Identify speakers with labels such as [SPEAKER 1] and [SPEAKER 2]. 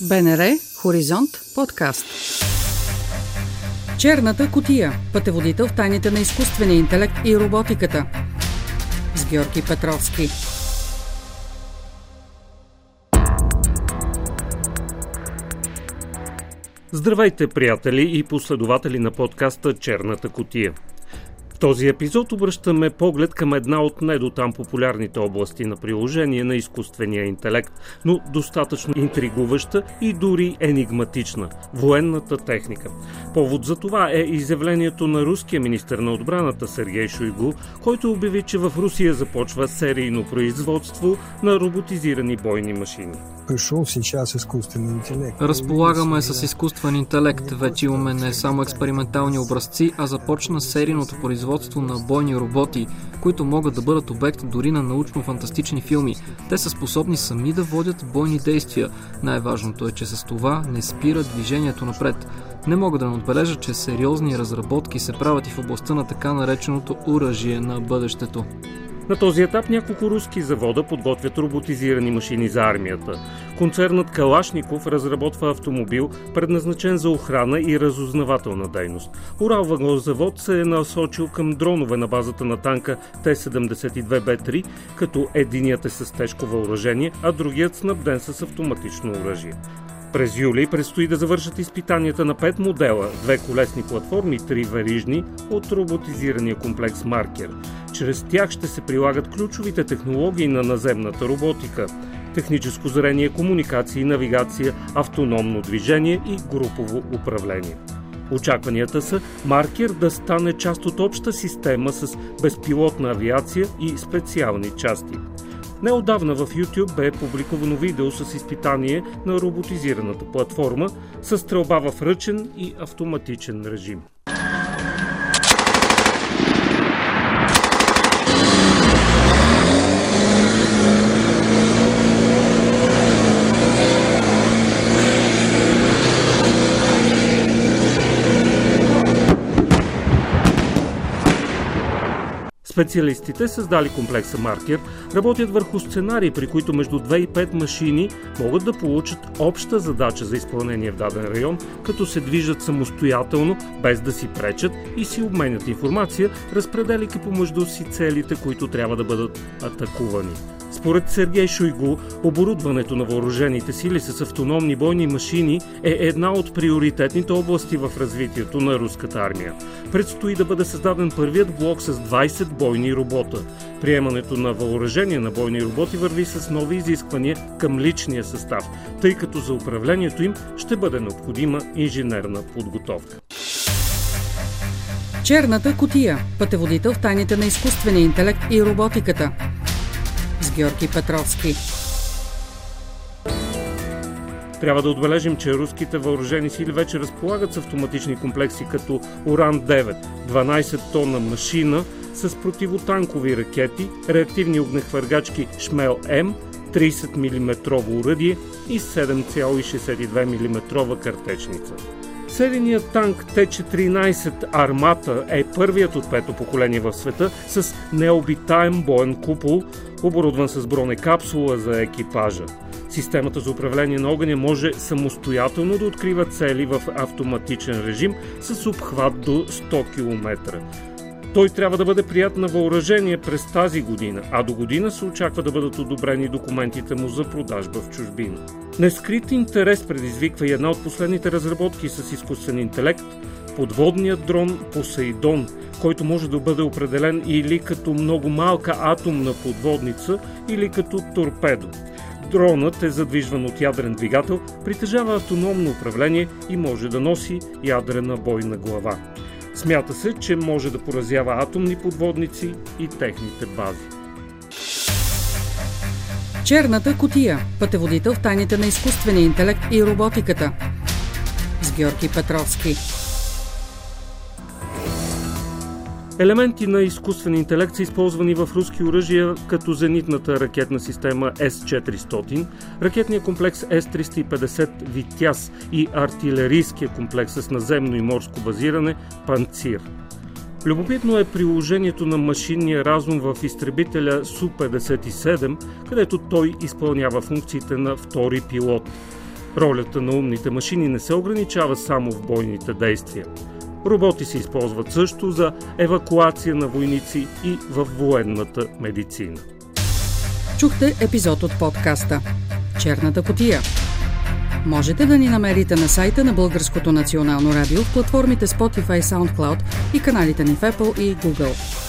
[SPEAKER 1] БНР Хоризонт подкаст. Черната котия. Пътеводител в тайните на изкуствения интелект и роботиката. С Георги Петровски.
[SPEAKER 2] Здравейте, приятели и последователи на подкаста Черната котия. В този епизод обръщаме поглед към една от недотам популярните области на приложение на изкуствения интелект, но достатъчно интригуваща и дори енигматична – военната техника. Повод за това е изявлението на руския министр на отбраната Сергей Шойгу, който обяви, че в Русия започва серийно производство на роботизирани бойни машини.
[SPEAKER 3] Пришъл сейчас изкуствен интелект.
[SPEAKER 4] Разполагаме с изкуствен интелект. Вече имаме не само експериментални образци, а започна серийното производство на бойни роботи, които могат да бъдат обект дори на научно-фантастични филми. Те са способни сами да водят бойни действия. Най-важното е, че с това не спира движението напред. Не мога да не отбележа, че сериозни разработки се правят и в областта на така нареченото оръжие на бъдещето.
[SPEAKER 2] На този етап няколко руски завода подготвят роботизирани машини за армията. Концернът Калашников разработва автомобил, предназначен за охрана и разузнавателна дейност. Урал завод се е насочил към дронове на базата на танка Т-72Б3, като единият е с тежко въоръжение, а другият снабден с автоматично оръжие. През юли предстои да завършат изпитанията на пет модела, две колесни платформи, три верижни от роботизирания комплекс Маркер. Чрез тях ще се прилагат ключовите технологии на наземната роботика – техническо зрение, комуникации, навигация, автономно движение и групово управление. Очакванията са маркер да стане част от обща система с безпилотна авиация и специални части. Неодавна в YouTube бе публикувано видео с изпитание на роботизираната платформа с стрелба в ръчен и автоматичен режим. Специалистите, създали комплекса Маркер, работят върху сценарии, при които между 2 и 5 машини могат да получат обща задача за изпълнение в даден район, като се движат самостоятелно, без да си пречат и си обменят информация, разпределяйки помежду си целите, които трябва да бъдат атакувани. Според Сергей Шойгу, оборудването на въоръжените сили с автономни бойни машини е една от приоритетните области в развитието на руската армия. Предстои да бъде създаден първият блок с 20 бойни робота. Приемането на въоръжение на бойни роботи върви с нови изисквания към личния състав, тъй като за управлението им ще бъде необходима инженерна подготовка.
[SPEAKER 1] Черната котия – пътеводител в тайните на изкуствения интелект и роботиката – с Георги Петровски.
[SPEAKER 2] Трябва да отбележим, че руските въоръжени сили вече разполагат с автоматични комплекси като Уран-9, 12 тонна машина с противотанкови ракети, реактивни огнехвъргачки Шмел-М, 30 мм уръдие и 7,62 мм картечница. Серийният танк Т-14 Армата е първият от пето поколение в света с необитаем боен купол, оборудван с бронекапсула за екипажа. Системата за управление на огъня може самостоятелно да открива цели в автоматичен режим с обхват до 100 км. Той трябва да бъде прият на въоръжение през тази година, а до година се очаква да бъдат одобрени документите му за продажба в чужбина. Нескрит интерес предизвиква и една от последните разработки с изкуствен интелект – подводният дрон Посейдон, който може да бъде определен или като много малка атомна подводница, или като торпедо. Дронът е задвижван от ядрен двигател, притежава автономно управление и може да носи ядрена бойна глава. Смята се, че може да поразява атомни подводници и техните бази.
[SPEAKER 1] Черната котия – пътеводител в тайните на изкуствения интелект и роботиката. С Георги Петровски.
[SPEAKER 2] Елементи на изкуствен интелект са използвани в руски оръжия, като зенитната ракетна система С-400, ракетния комплекс С-350 Витяс и артилерийския комплекс с наземно и морско базиране Панцир. Любопитно е приложението на машинния разум в изтребителя Су-57, където той изпълнява функциите на втори пилот – Ролята на умните машини не се ограничава само в бойните действия. Роботи се използват също за евакуация на войници и в военната медицина.
[SPEAKER 1] Чухте епизод от подкаста Черната котия. Можете да ни намерите на сайта на Българското национално радио в платформите Spotify, SoundCloud и каналите ни в Apple и Google.